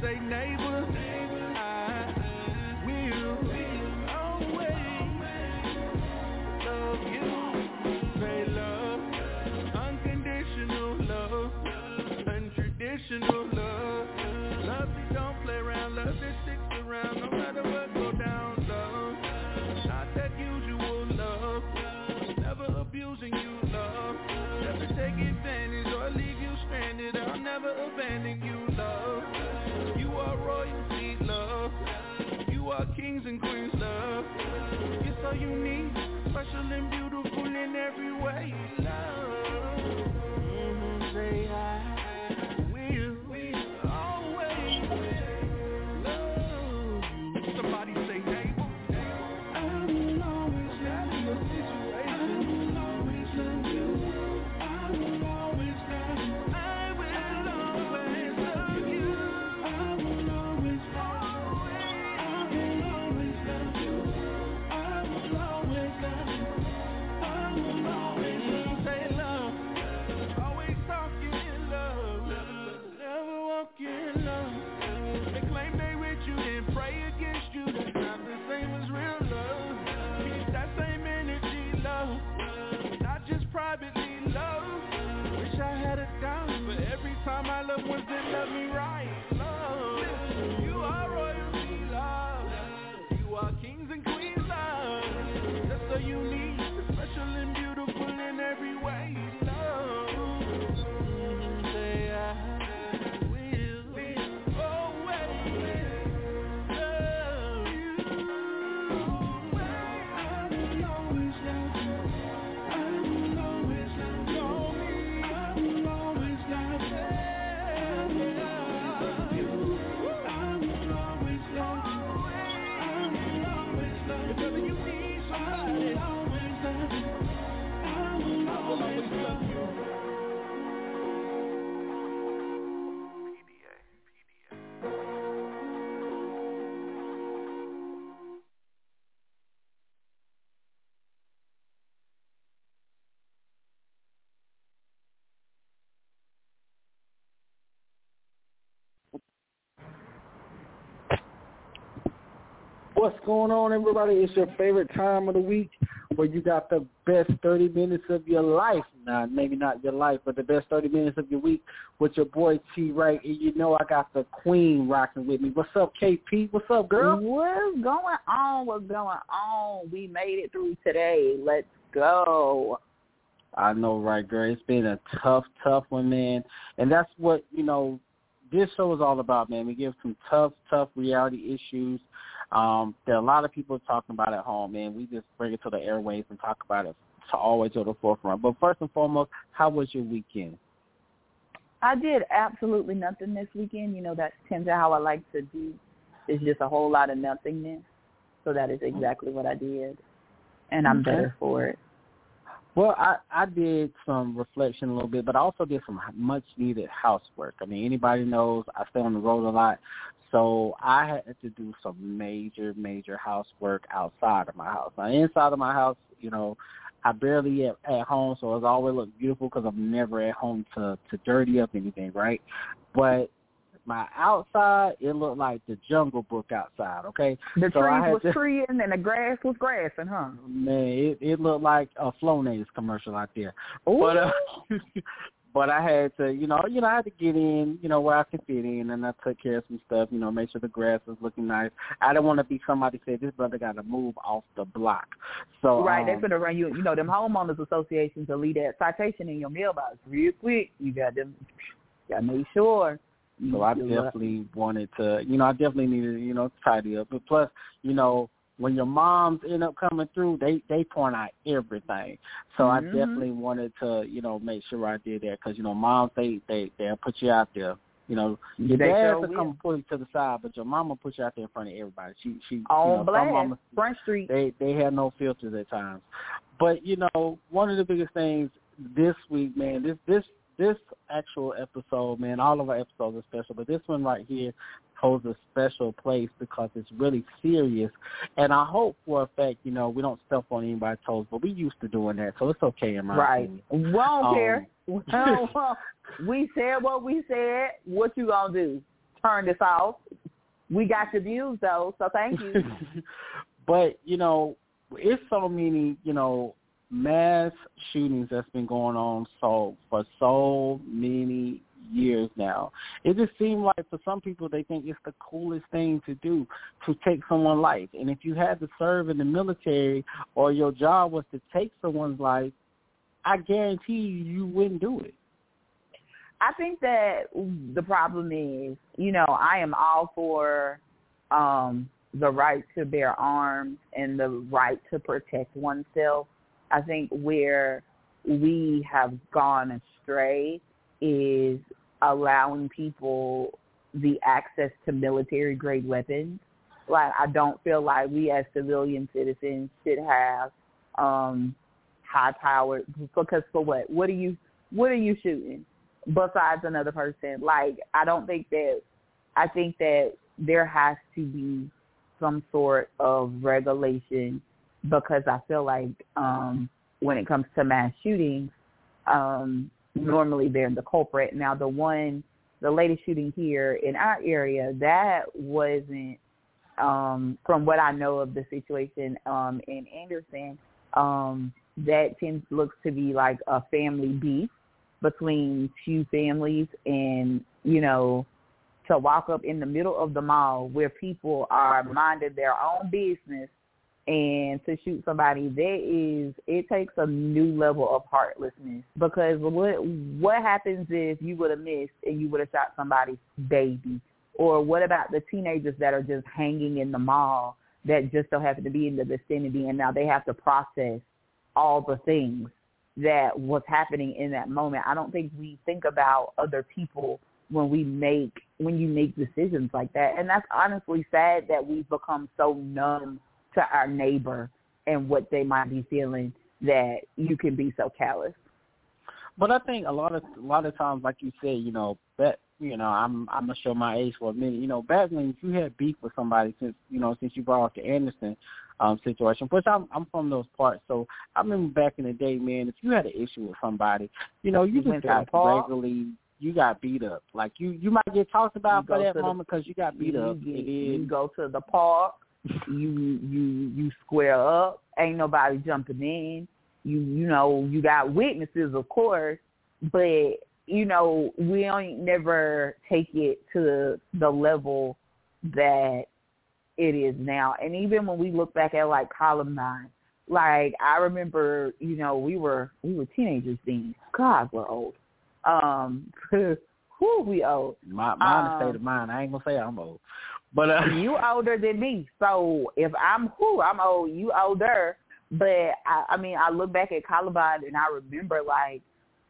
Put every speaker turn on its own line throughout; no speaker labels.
Say neighbor.
What's going on, everybody? It's your favorite time of the week where you got the best 30 minutes of your life. Nah, maybe not your life, but the best 30 minutes of your week with your boy T. Wright. And you know I got the queen rocking with me. What's up, KP? What's up, girl?
What's going on? What's going on? We made it through today. Let's go.
I know, right, girl. It's been a tough, tough one, man. And that's what, you know, this show is all about, man. We give some tough, tough reality issues um, that a lot of people are talking about at home, man. We just bring it to the airwaves and talk about it to always go to the forefront. But first and foremost, how was your weekend?
I did absolutely nothing this weekend. You know, that tends to how I like to do. It's just a whole lot of nothingness. So that is exactly what I did. And I'm
Okay.
better for it.
Well, I I did some reflection a little bit, but I also did some much needed housework. I mean, anybody knows I stay on the road a lot, so I had to do some major major housework outside of my house. Now, inside of my house, you know, I barely at, at home, so it's always look beautiful because I'm never at home to to dirty up anything, right? But my outside, it looked like the Jungle Book outside. Okay,
The
So I
trees was
to-
treeing and the grass was grassing, huh?
man, it it looked like a Flonase commercial out there.
Ooh.
But uh, but I had to, you know, you know, I had to get in, you know, where I could fit in, and I took care of some stuff, you know, make sure the grass was looking nice. I didn't want to be somebody said this brother got to move off the block. So
right,
um,
they're gonna run you. You know, them homeowners associations will leave that citation in your mailbox real quick. You got them. Got to make sure.
So I definitely wanted to, you know, I definitely needed, you know, tidy up. But plus, you know, when your moms end up coming through, they they point out everything. So I
Mhm.
definitely wanted to, you know, make sure I did that because you know, moms they they they'll put you out there. You know, your
They
dad will come pull you to the side, but your mama put you out there in front of everybody. She she
on
you know,
blast,
mamas
Front Street.
they they have no filters at times. But you know, one of the biggest things this week, man, this this this actual episode, man, all of our episodes are special, but this one right here holds a special place because it's really serious. And I hope for a fact, you know, we don't step on anybody's toes, but we used to doing that, so it's okay in my
Right.
opinion.
We don't
Um,
care. We don't we said what we said. What you gonna do? Turn this off? We got your views though, so thank you.
but you know, it's so many, you know, mass shootings that's been going on so for so many years now. It just seems like for some people they think it's the coolest thing to do to take someone's life. And if you had to serve in the military or your job was to take someone's life, I guarantee you you wouldn't do it.
I think that the problem is, you know, I am all for um the right to bear arms and the right to protect oneself. I think where we have gone astray is allowing people the access to military grade weapons. Like I don't feel like we as civilian citizens should have um high powered because for what? What are you what are you shooting? besides another person. Like I don't think that I think that there has to be some sort of regulation because I feel like um when it comes to mass shootings, um normally they're the culprit. Now the one the latest shooting here in our area, that wasn't um from what I know of the situation um in Anderson, um that tends looks to be like a family beef between two families and, you know, to walk up in the middle of the mall where people are minding their own business and to shoot somebody that is it takes a new level of heartlessness because what what happens if you would have missed and you would have shot somebody's baby or what about the teenagers that are just hanging in the mall that just so happen to be in the vicinity and now they have to process all the things that was happening in that moment. I don't think we think about other people when we make when you make decisions like that. And that's honestly sad that we've become so numb to our neighbor and what they might be feeling that you can be so callous.
But I think a lot of a lot of times, like you said, you know, that you know, I'm I'm gonna show my age for a minute. You know, back when if you had beef with somebody, since you know, since you brought up the Anderson um situation, which I'm I'm from those parts, so I remember back in the day, man, if you had an issue with somebody, you know, you
You
just
went to the
got regularly. You got beat up. Like you, you might get talked about
You
for that moment because you got beat
you,
up. and
you go to the park, you you you square up. Ain't nobody jumping in. You you know you got witnesses, of course, but you know we ain't never take it to the level that it is now. And even when we look back at like Columbine, like I remember, you know, we were we were teenagers then. God, we're old. Um, who we old?
my my
Um,
state of mind. I ain't gonna say I'm old, but uh,
you older than me. So if I'm who I'm old, you older. But I, I mean, I look back at Columbine and I remember like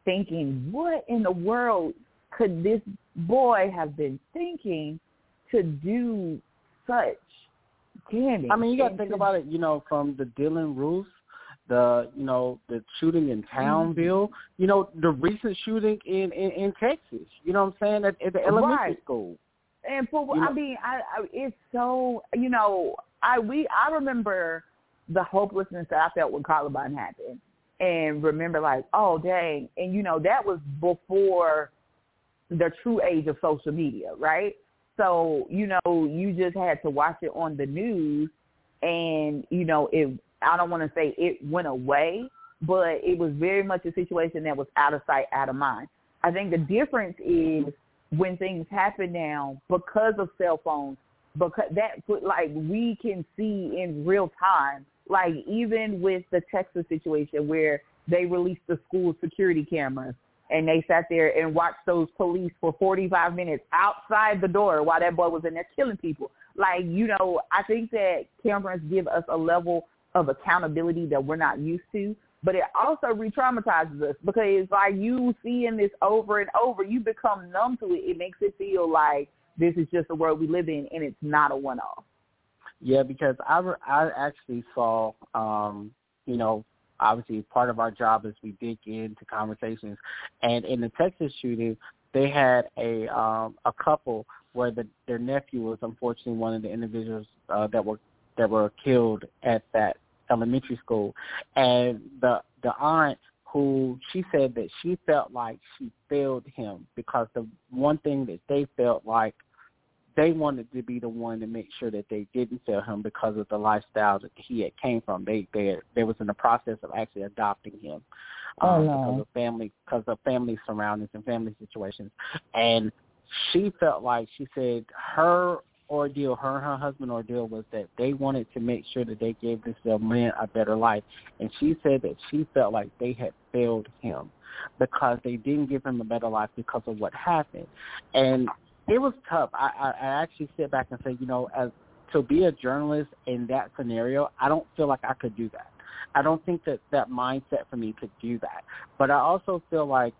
thinking, what in the world could this boy have been thinking to do such damage?
I mean, you got to think about it. You know, from the Dylan Roof, the you know the shooting in Townville, you know the recent shooting in in, in Texas. You know what I'm saying at, at the elementary
Right.
school.
And for
You
I mean, I, I it's so you know, I we I remember the hopelessness that I felt when Columbine happened, and remember like, oh dang, and you know that was before the true age of social media, right? So, you know, you just had to watch it on the news and, you know, it I don't want to say it went away, but it was very much a situation that was out of sight, out of mind. I think the difference is when things happen now because of cell phones, because that like we can see in real time, like even with the Texas situation where they released the school security cameras and they sat there and watched those police for 45 minutes outside the door while that boy was in there killing people. Like, you know, I think that cameras give us a level of accountability that we're not used to, but it also re-traumatizes us because it's like you seeing this over and over, you become numb to it. It makes it feel like this is just the world we live in and it's not a one-off.
Yeah, because I, re- I actually saw, um, you know, obviously part of our job is we dig into conversations, and in the Texas shooting, they had a um, a couple where the, their nephew was unfortunately one of the individuals uh, that were that were killed at that elementary school, and the the aunt who she said that she felt like she failed him because the one thing that they felt like they wanted to be the one to make sure that they didn't fail him because of the lifestyle that he had came from. They they they was in the process of actually adopting him um,
Oh, no.
because of family because of family surroundings and family situations, and she felt like she said her ordeal, her and her husband ordeal was that they wanted to make sure that they gave this young man a better life. And she said that she felt like they had failed him because they didn't give him a better life because of what happened. And it was tough. I, I, I actually sit back and say, you know, as to be a journalist in that scenario, I don't feel like I could do that. I don't think that that mindset for me could do that. But I also feel like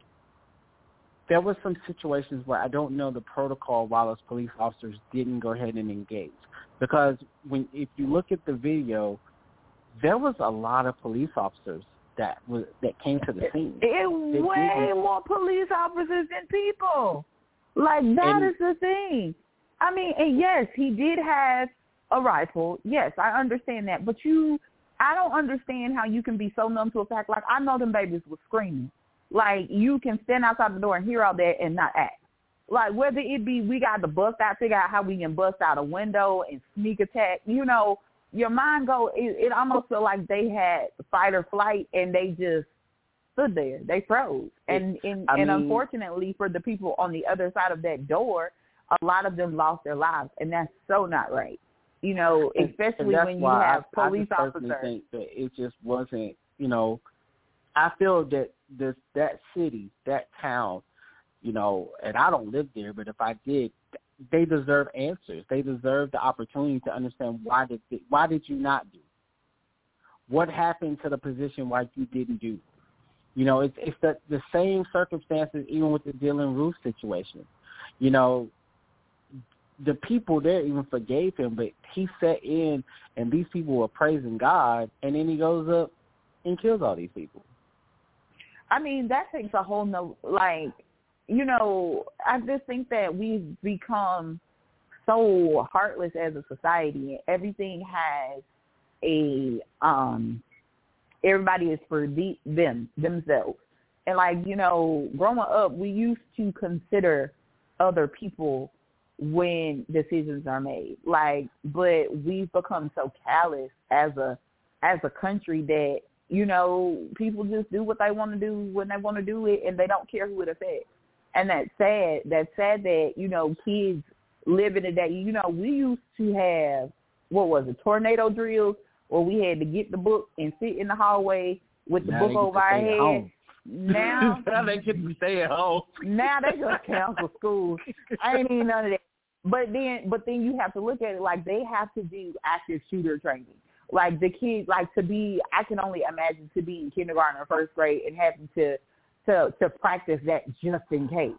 there were some situations where I don't know the protocol while those police officers didn't go ahead and engage. Because when if you look at the video, there was a lot of police officers that was that came to the scene.
It
They
way more police officers than people. Like that is
And-
the thing. I mean, and yes, he did have a rifle. Yes, I understand that. But you, I don't understand how you can be so numb to a fact. Like I know them babies were screaming. Like you can stand outside the door and hear all that and not act. Like whether it be we got to bust out, figure out how we can bust out a window and sneak attack. You know, your mind go. It, it almost felt like they had fight or flight and they just stood there. They froze. And and,
I
and
mean-
unfortunately for the people on the other side of that door, a lot of them lost their lives, and that's so not right. You know, especially when you have
I,
police
I
officers.
think that it just wasn't, you know, I feel that this that city, that town, you know, and I don't live there, but if I did, they deserve answers. They deserve the opportunity to understand why did they, why did you not do? What happened to the position why you didn't do? You know, it's it's the the same circumstances even with the Dylan Roof situation. You know, the people there even forgave him, but he sat in and these people were praising God, and then he goes up and kills all these people.
I mean, that takes a whole no like, you know, I just think that we've become so heartless as a society and everything has a um everybody is for the them, themselves. And like, you know, growing up we used to consider other people when decisions are made. Like, but we've become so callous as a as a country that you know people just do what they want to do when they want to do it, and they don't care who it affects. And that's sad. That's sad that you know kids live in a day. You know, we used to have what was it, tornado drills, where we had to get the book and sit in the hallway with the
Now
book over our head. Now
now they get to stay at home.
now they just cancel school. I ain't even none of that. But then, but then you have to look at it like they have to do active shooter training. Like the kids, like to be, I can only imagine to be in kindergarten or first grade and having to to to practice that just in case.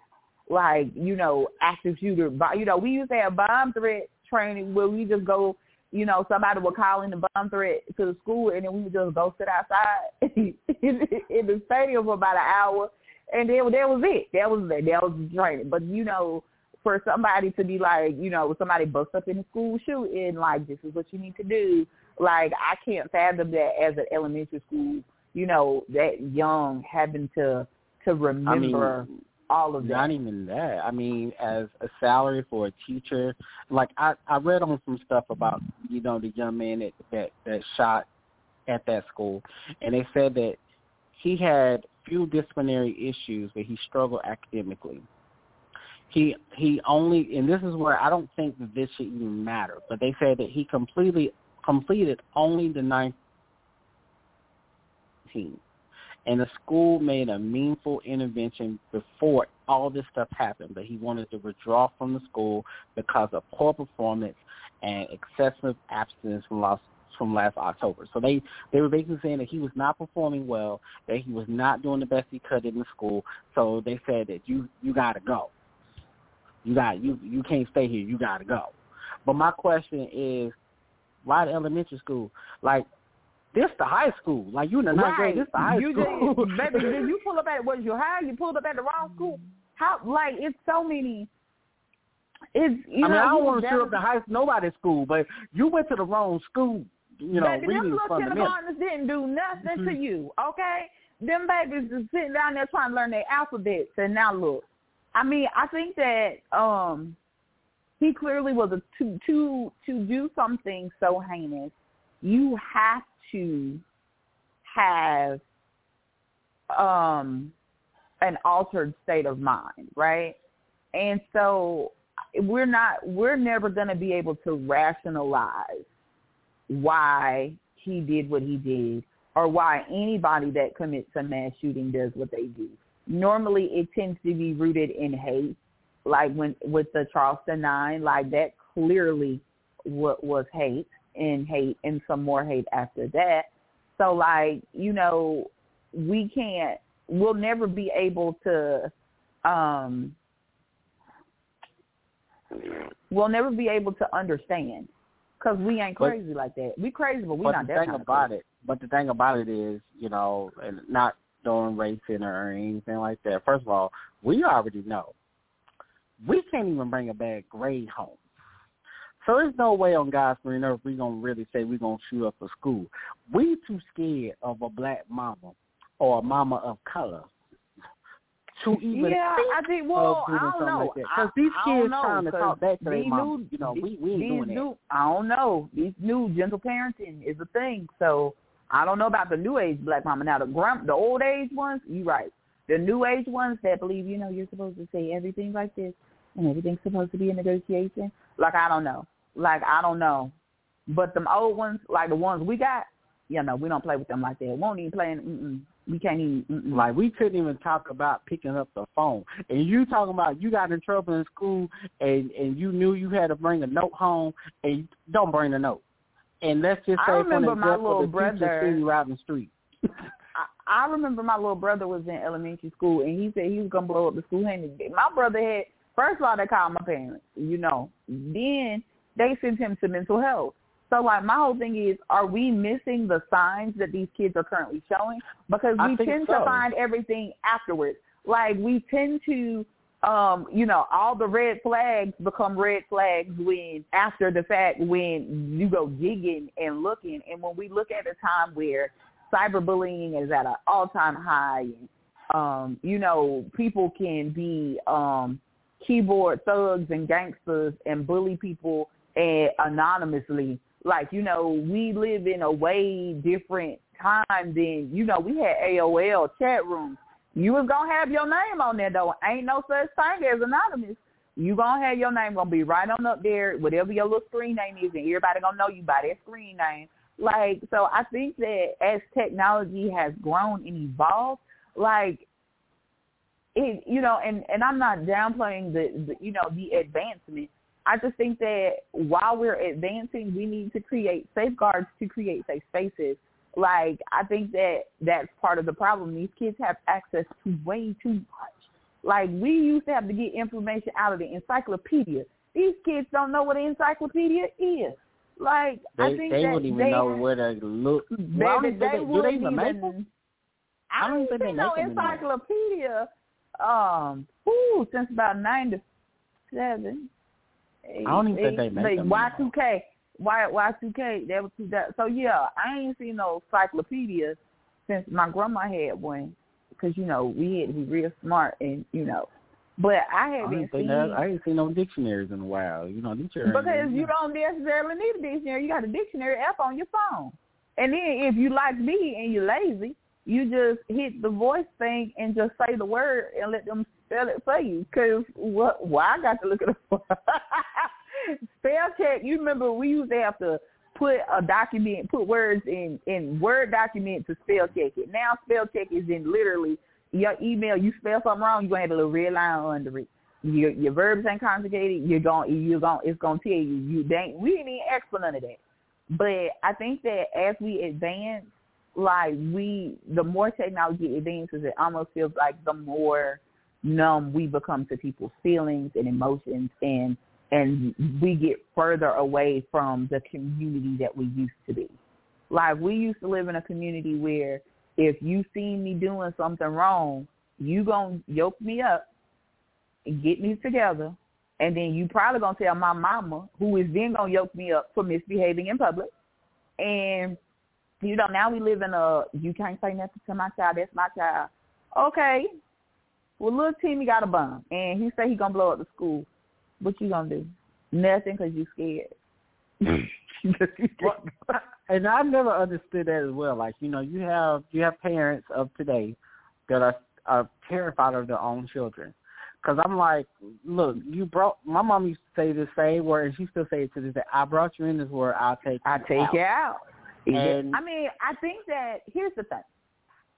Like you know, active shooter. You know, we used to have bomb threat training where we just go. You know, somebody would call in the bomb threat to the school, and then we would just go sit outside in, the stadium for about an hour, and then that was it. That was that. That was the training. But you know, for somebody to be like, you know, somebody bust up in the school shooting, like this is what you need to do. Like I can't fathom that as an elementary school, you know, that young having to to remember all of that.
Not even that. I mean, as a salary for a teacher, like I I read on some stuff about you know the young man that that that shot at that school, and they said that he had few disciplinary issues, but he struggled academically. He he only, and this is where I don't think that this should even matter, but they said that he completely completed only the ninth team and the school made a meaningful intervention before all this stuff happened, but he wanted to withdraw from the school because of poor performance and excessive abstinence from last from last October. So they they were basically saying that he was not performing well, that he was not doing the best he could in the school. So they said that you you got to go. You got you you can't stay here. You got to go. But my question is, why the elementary school? Like this the high school. Like you in the ninth grade, this the high
you
school.
Did, baby, did you pull up at was you high? You pulled up at the wrong school. How like it's so many. It's you
I mean,
know,
I don't want to stir up the high nobody's school, but you went to the wrong school. You know,
Baby, them little kindergartners didn't do nothing to
Mhm.
you, okay? Them babies is sitting down there trying to learn their alphabets, and now look. I mean, I think that um he clearly was a to to to do something so heinous. You have to have um an altered state of mind, right? And so we're not we're never going to be able to rationalize why he did what he did or why anybody that commits a mass shooting does what they do. Normally it tends to be rooted in hate, like when with the Charleston Nine, like that clearly what was hate and hate and some more hate after that. So like, you know, we can't we'll never be able to um we'll never be able to understand because we ain't
But-
crazy like that. We crazy, but we
but
not
the
that
thing
kind
about
of crazy.
it, but the thing about it is, you know, and not throwing race in or anything like that. First of all, we already know we can't even bring a bad grade home. So there's no way on God's green earth we're gonna really say we're gonna shoot up a school. We too scared of a black mama or a mama of color to even
Yeah,
think
I think. Well,
of doing
I don't
something
know.
like that. 'Cause these
I
kids
know,
trying to talk back to their mama.
new-
You know, we we ain't doing that.
new, I don't know. These new gentle parenting is a thing. So I don't know about the new age black mama. Now the grand, the old age ones, you right. The new age ones that believe, you know, you're supposed to say everything like this and everything's supposed to be a negotiation. Like I don't know. Like I don't know. But them old ones, like the ones we got, you know, we don't play with them like that. Won't even play. Mm-mm. We can't even. Mm-mm.
Like we couldn't even talk about picking up the phone, and you talking about you got in trouble in school, and and you knew you had to bring a note home, and don't bring a note. And let's just
I
say, for
remember my little brother-
see you out in the street.
I, remember my little brother was in elementary school and he said he was gonna blow up the school. And my brother had first of all they called my parents, you know. Then they sent him to mental health. So like my whole thing is, are we missing the signs that these kids are currently showing? Because we tend
so.
to find everything afterwards. Like we tend to um, you know, all the red flags become red flags when after the fact when you go digging and looking and when we look at a time where cyberbullying is at an all time high and um, you know, people can be um keyboard thugs and gangsters and bully people and anonymously. Like, you know, we live in a way different time than you know, we had AOL chat rooms. You was gonna have your name on there though. Ain't no such thing as anonymous. You gonna have your name gonna be right on up there, whatever your little screen name is, and everybody gonna know you by that screen name. Like, so I think that as technology has grown and evolved, like it, you know, and and I'm not downplaying the, the you know the advancement. I just think that while we're advancing, we need to create safeguards to create safe spaces. Like I think that that's part of the problem. These kids have access to way too much. Like we used to have to get information out of the encyclopedia. These kids don't know what an encyclopedia is. Like
They
I think
they
that
wouldn't even
they
know where to look. Well, I don't
Baby,
even
they
they, do they even make them? I don't think they
see no encyclopedia. Um, ooh, since about ninety seven.
I don't even think they make them
Y two K, Y Y two K. That was. That, so yeah, I ain't seen no encyclopedia since my grandma had one. Because you know we had to be real smart and you know But I
I
haven't
ain't seen that. I ain't seen no dictionaries in a while. You know, dictionary.
because you don't necessarily need a dictionary. You got a dictionary app on your phone. And then if you like me and you're lazy, you just hit the voice thing and just say the word and let them spell it for you. Because what? Why I got to look at a spell check? You remember we used to have to put a document, put words in in Word document to spell check it. Now spell check is in literally your email. You spell something wrong, you're gonna have a little red line under it. Your your verbs ain't conjugated. You're going you're going it's gonna tell you you they we ain't even ask for none of that. But I think that as we advance, like we the more technology advances, it almost feels like the more numb we become to people's feelings and emotions and and we get further away from the community that we used to be. Like we used to live in a community where if you see me doing something wrong, you gonna yoke me up and get me together, and then you probably gonna tell my mama, who is then gonna yoke me up for misbehaving in public. And you know, now we live in a you can't say nothing to my child. That's my child. Okay. Well, little Timmy got a bum, and he say he gonna blow up the school. What you gonna do? Nothing, cause you scared. Mm.
Well, and I've never understood that as well. Like you know, you have you have parents of today that are are terrified of their own children. Because I'm like, look, you brought my mom used to say the same word, and she still say it to this day. I brought you in this world. I'll take.
I take
out.
you out.
And-
I mean, I think that here's the thing.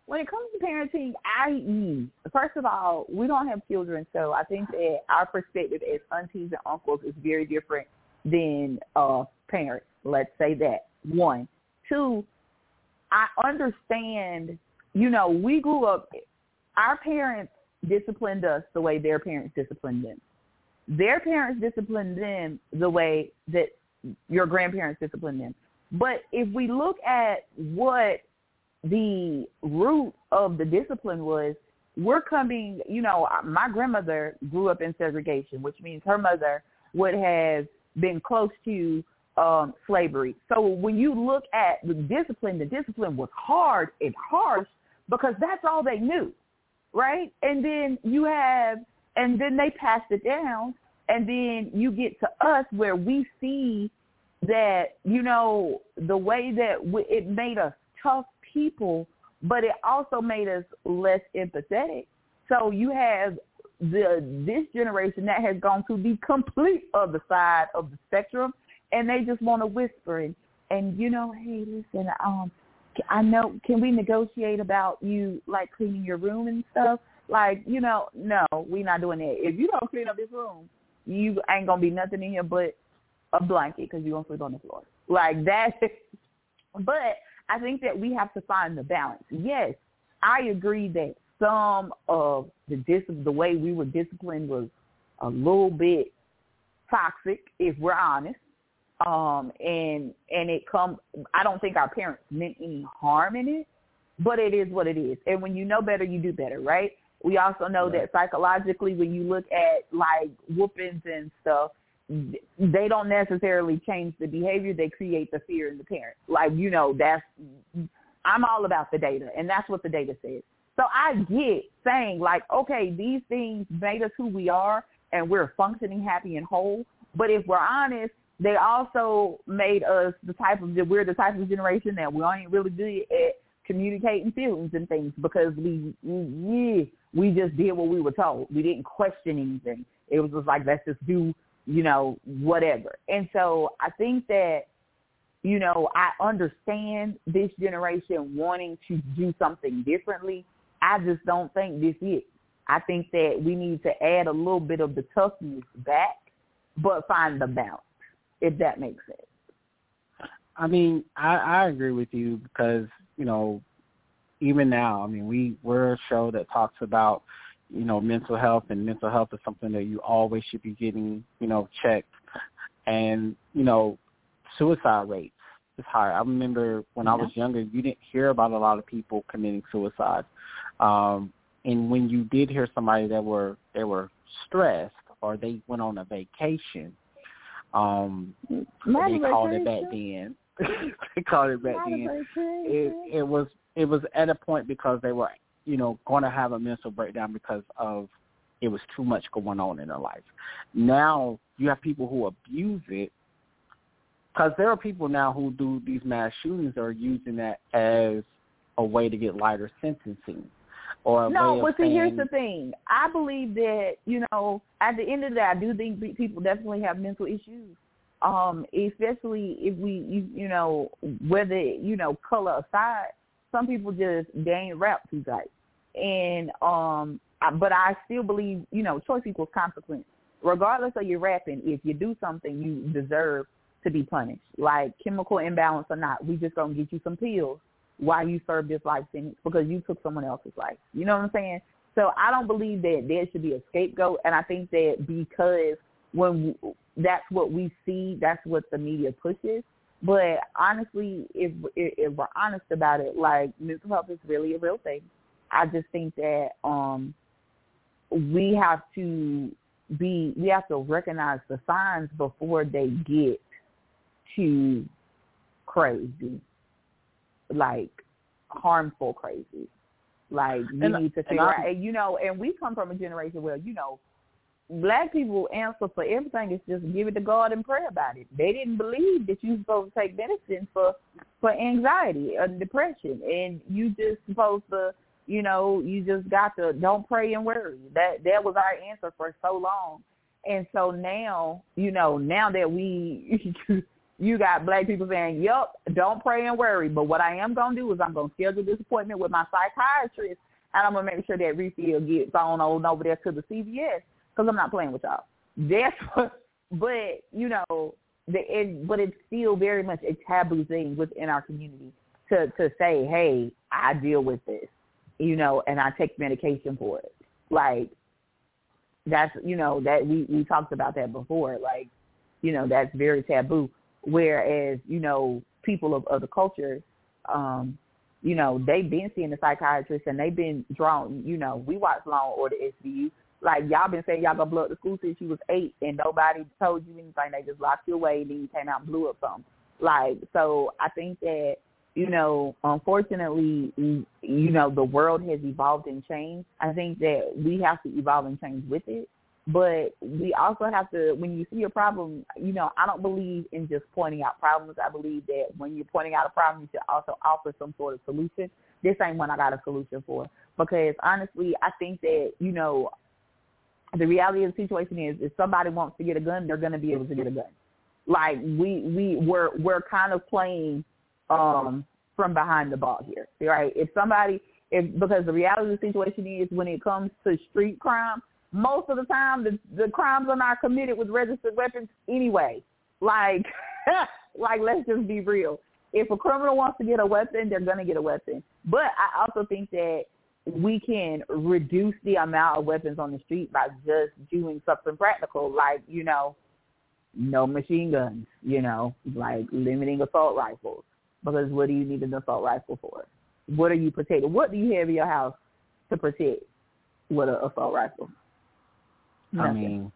When it comes to parenting, i.e., first of all, we don't have children, so I think that our perspective as aunties and uncles is very different than uh parents. Let's say that. One. Two, I understand, you know, we grew up our parents disciplined us the way their parents disciplined them. Their parents disciplined them the way that your grandparents disciplined them. But if we look at what the root of the discipline was, we're coming, you know, my grandmother grew up in segregation, which means her mother would have been close to um, slavery. So when you look at the discipline, the discipline was hard and harsh because that's all they knew, right? And then you have, and then they passed it down, and then you get to us where we see that you know the way that we, it made us tough people, but it also made us less empathetic. So you have the this generation that has gone to the complete other side of the spectrum, and they just want to whisper and and you know, hey, listen, um, I know, can we negotiate about you like cleaning your room and stuff? Like, you know, no, we're not doing that. If you don't clean up this room, you ain't gonna be nothing in here but a blanket because you're gonna sleep on the floor. Like that. but I think that we have to find the balance. Yes, I agree that some of the dis- the way we were disciplined was a little bit toxic, if we're honest. Um, and and it come. I don't think our parents meant any harm in it, but it is what it is. And when you know better, you do better, right? We also know that psychologically, when you look at like whoopings and stuff, they don't necessarily change the behavior; they create the fear in the parent. Like you know, that's I'm all about the data, and that's what the data says. So I get saying like, okay, these things made us who we are, and we're functioning happy and whole. But if we're honest, they also made us the type of we're the type of generation that we ain't really good at communicating feelings and things because we we we just did what we were told. We didn't question anything. It was just like let's just do you know whatever. And so I think that you know I understand this generation wanting to do something differently. I just don't think this is. I think that we need to add a little bit of the toughness back, but find the balance, if that makes sense.
I mean, I, I agree with you because you know, even now, I mean, we we're a show that talks about you know mental health, and mental health is something that you always should be getting you know checked, and you know, suicide rates is higher. I remember when I was younger, you didn't hear about a lot of people committing suicide, um, and when you did hear somebody that were they were stressed or they went on a vacation, um, they called it back then. they called it back then. It it was it was at a point because they were you know going to have a mental breakdown because of it was too much going on in their life. Now you have people who abuse it because there are people now who do these mass shootings are using that as a way to get lighter sentencing. Or
no, but see,
saying,
here's the thing. I believe that you know, at the end of the day, I do think people definitely have mental issues. Um, especially if we, you, you know, whether you know color aside, some people just gain rap too tight, and um, I, but I still believe you know choice equals consequence. Regardless of your rapping, if you do something, you deserve to be punished. Like chemical imbalance or not, we just gonna get you some pills while you served this life sentence because you took someone else's life. You know what I'm saying? So I don't believe that there should be a scapegoat, and I think that because when we, that's what we see, that's what the media pushes. But honestly, if, if if we're honest about it, like mental health is really a real thing. I just think that um we have to be we have to recognize the signs before they get too crazy, like harmful crazy. Like we
And-
need to figure out, and you know, and we come from a generation where you know, black people answer for everything is just give it to God and pray about it. They didn't believe that you supposed to take medicine for for anxiety and depression, and you just supposed to, you know, you just got to don't pray and worry. That that was our answer for so long, and so now, you know, now that we. You got black people saying, "Yup, don't pray and worry." But what I am gonna do is I'm gonna schedule this appointment with my psychiatrist, and I'm gonna make sure that refill gets on over there to the CVS because I'm not playing with y'all. That's what, but you know, the it, but it's still very much a taboo thing within our community to to say, hey, I deal with this, you know, and I take medication for it. Like that's you know that we we talked about that before. Like you know that's very taboo. Whereas you know people of other cultures, um, you know they've been seeing the psychiatrist and they've been drawn. You know we watch Law and Order SVU. Like y'all been saying y'all gonna blow up the school since you was eight and nobody told you anything. They just locked you away and then you came out and blew up something. Like so, I think that you know, unfortunately, you know, the world has evolved and changed. I think that we have to evolve and change with it. But we also have to, when you see a problem, you know, I don't believe in just pointing out problems. I believe that when you're pointing out a problem, you should also offer some sort of solution. This ain't one I got a solution for. Because honestly, I think that, you know, the reality of the situation is if somebody wants to get a gun, they're going to be able to get a gun. Like we we we're we're kind of playing um from behind the ball here, right? If somebody if because the reality of the situation is when it comes to street crime, most of the time the the crimes are not committed with registered weapons anyway. Like like let's just be real. If a criminal wants to get a weapon, they're gonna get a weapon. But I also think that we can reduce the amount of weapons on the street by just doing something practical, like you know, no machine guns. You know, like limiting assault rifles. Because what do you need an assault rifle for? What are you protecting? What do you have in your house to protect with an assault rifle?
I
Nothing.
mean,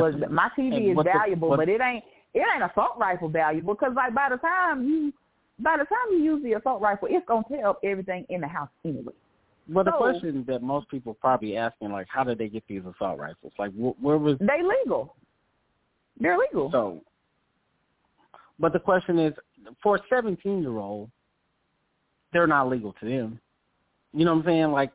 Was my TV
And
is
what the-
valuable, but it ain't it ain't assault rifle valuable because like by the time you by the time you use the assault rifle, it's gonna tear up everything in the house anyway.
Well, the
So-
question that most people probably asking, like, how did they get these assault rifles? Like, wh- where was
They legal. They're legal.
so? But the question is, for a seventeen-year-old, they're not legal to them. You know what I'm saying? Like,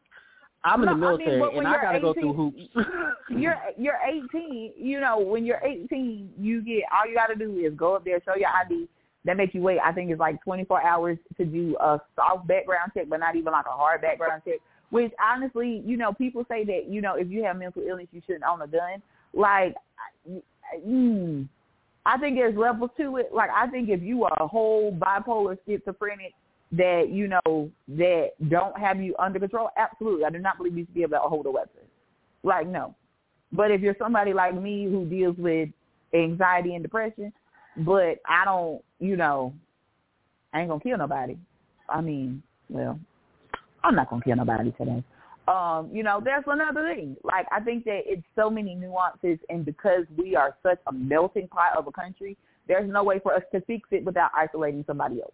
I'm in the
No, I mean,
military and I gotta go through hoops.
you're you're 18. You know, when you're 18, you get all you got to do is go up there, show your ID. That makes you wait. I think it's like 24 hours to do a soft background check, but not even like a hard background check. Which honestly, you know, people say that you know if you have mental illness, you shouldn't own a gun. Like, mm, I think there's levels to it. Like, I think if you are a whole bipolar schizophrenic that you know that don't have you under control, absolutely, I do not believe you should be able to hold a weapon. Like, no. But if you're somebody like me who deals with anxiety and depression, but I don't, you know, I ain't gonna kill nobody. I mean, well, I'm not gonna kill nobody today. Um, you know, that's another thing. Like I think that it's so many nuances and because we are such a melting pot of a country, there's no way for us to fix it without isolating somebody else.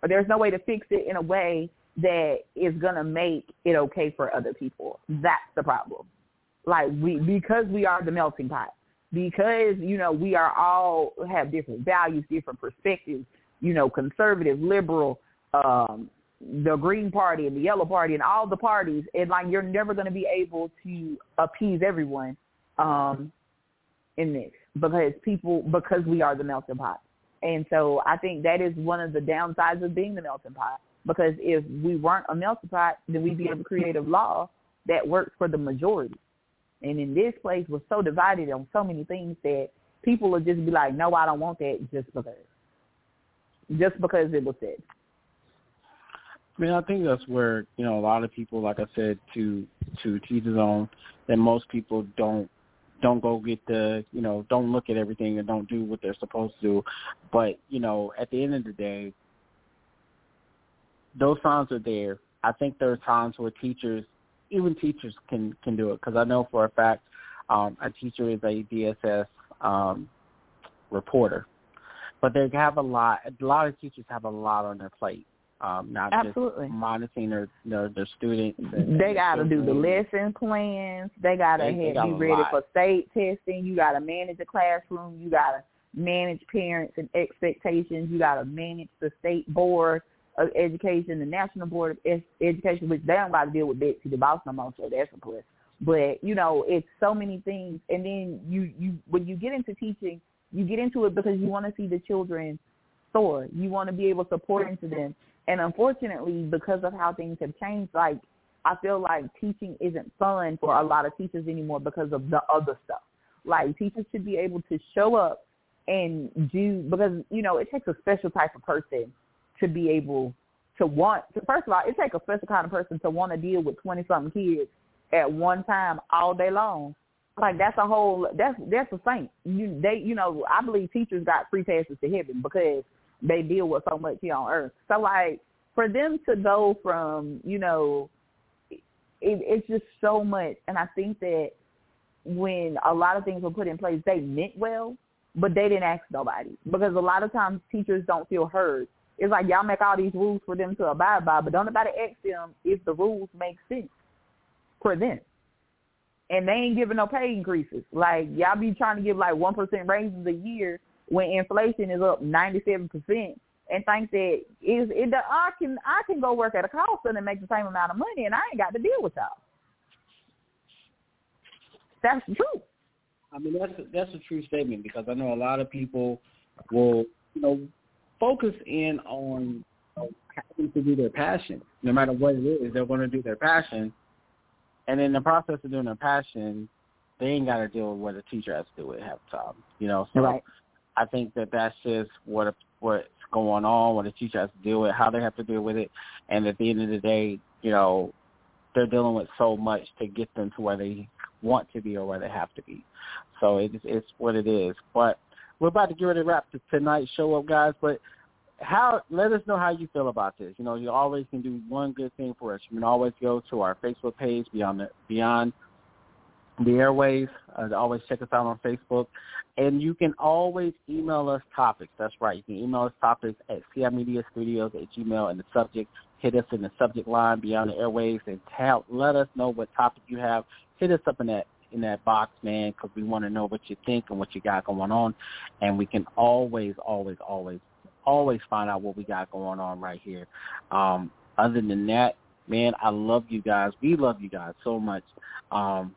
Or there's no way to fix it in a way that is gonna make it okay for other people. That's the problem. Like we because we are the melting pot. Because, you know, we are all have different values, different perspectives, you know, conservative, liberal, um, the Green Party and the Yellow Party and all the parties, and like you're never going to be able to appease everyone um, in this because people because we are the melting pot, and so I think that is one of the downsides of being the melting pot. Because if we weren't a melting pot, then we'd be able to create a law that works for the majority. And in this place, we're so divided on so many things that people will just be like, "No, I don't want that," just because, just because it was said.
I mean, I think that's where you know a lot of people, like I said, to to teach his own. That most people don't don't go get the you know don't look at everything and don't do what they're supposed to. But you know, at the end of the day, those signs are there. I think there are times where teachers, even teachers, can can do it because I know for a fact um, a teacher is a DSS um, reporter, but they have a lot. A lot of teachers have a lot on their plate um, not
Absolutely.
just monitoring their their, their students.
They got to do the lesson plans. They got to be ready
lot.
for state testing. You got to manage the classroom. You got to manage parents and expectations. You got to manage the state board of education, the national board of education, which they don't got to deal with Betsy DeVos no more, so that's a plus. But you know, it's so many things, and then you you when you get into teaching, you get into it because you want to see the children soar. You want to be able to pour into them. And unfortunately, because of how things have changed, like I feel like teaching isn't fun for a lot of teachers anymore because of the other stuff. Like teachers should be able to show up and do because you know it takes a special type of person to be able to want. To, first of all, it takes a special kind of person to want to deal with twenty something kids at one time all day long. Like that's a whole that's that's a saint. You they you know I believe teachers got free passes to heaven because they deal with so much here on earth. So like for them to go from you know it, it's just so much, and I think that when a lot of things were put in place, they meant well, but they didn't ask nobody because a lot of times teachers don't feel heard. It's like y'all make all these rules for them to abide by, but don't nobody ask them if the rules make sense for them. And they ain't giving no pay increases. Like y'all be trying to give like one percent raises a year when inflation is up ninety seven percent and think that is it the I can I can go work at a call center and make the same amount of money and I ain't got to deal with y'all. That's truth.
I mean, that's that's a true statement because I know a lot of people will, you know, focus in on you know, having to do their passion. No matter what it is, they're going to do their passion, and in the process of doing their passion, they ain't got to deal with what a teacher has to do with half time. You know, so
Right.
I think that that's just what what's going on, what a teacher has to deal with, how they have to deal with it, and at the end of the day, you know, they're dealing with so much to get them to where they want to be or where they have to be. So it's it's what it is. But we're about to get ready to wrap the tonight's show up, guys. But how? Let us know how you feel about this. You know, you always can do one good thing for us. You can always go to our Facebook page, Beyond the Beyond the Airways. Uh, always check us out on Facebook, and you can always email us topics. That's right. You can email us topics at Media Studios at Gmail, and the subject hit us in the subject line Beyond the Airways, and tell let us know what topic you have. Hit us up in that in that box, man, because we want to know what you think and what you got going on, and we can always, always, always, always find out what we got going on right here. Um, other than that, man, I love you guys. We love you guys so much. Um,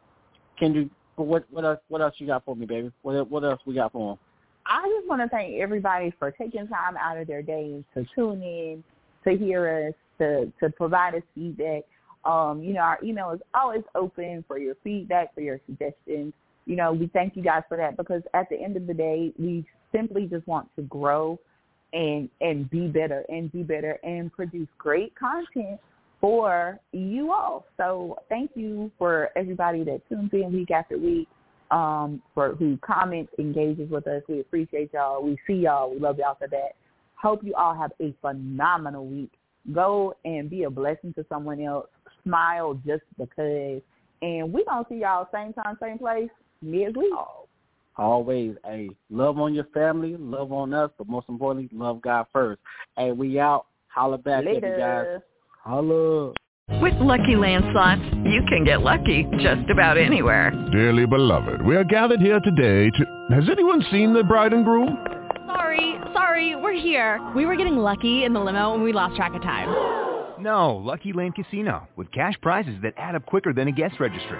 you? What what else? What else you got for me, baby? What what else we got for them?
I just want to thank everybody for taking time out of their day to tune in, to hear us, to to provide us feedback. Um, you know, our email is always open for your feedback, for your suggestions. You know, we thank you guys for that because at the end of the day, we simply just want to grow and and be better and be better and produce great content for you all. So thank you for everybody that tunes in week after week, um, for who comments, engages with us. We appreciate y'all. We see y'all. We love y'all for that. Hope you all have a phenomenal week. Go and be a blessing to someone else. Smile just because. And we gonna see y'all same time, same place next week.
Always, hey, love on your family, love on us, but most importantly, love God first. Hey, we out. Holla back at you guys.
Later.
Holla.
With Lucky Land slots, you can get lucky just about anywhere.
Dearly beloved, we are gathered here today to... Has anyone seen the bride and groom?
Sorry, sorry, we're here. We were getting lucky in the limo and we lost track of time.
No, Lucky Land Casino, with cash prizes that add up quicker than a guest registry.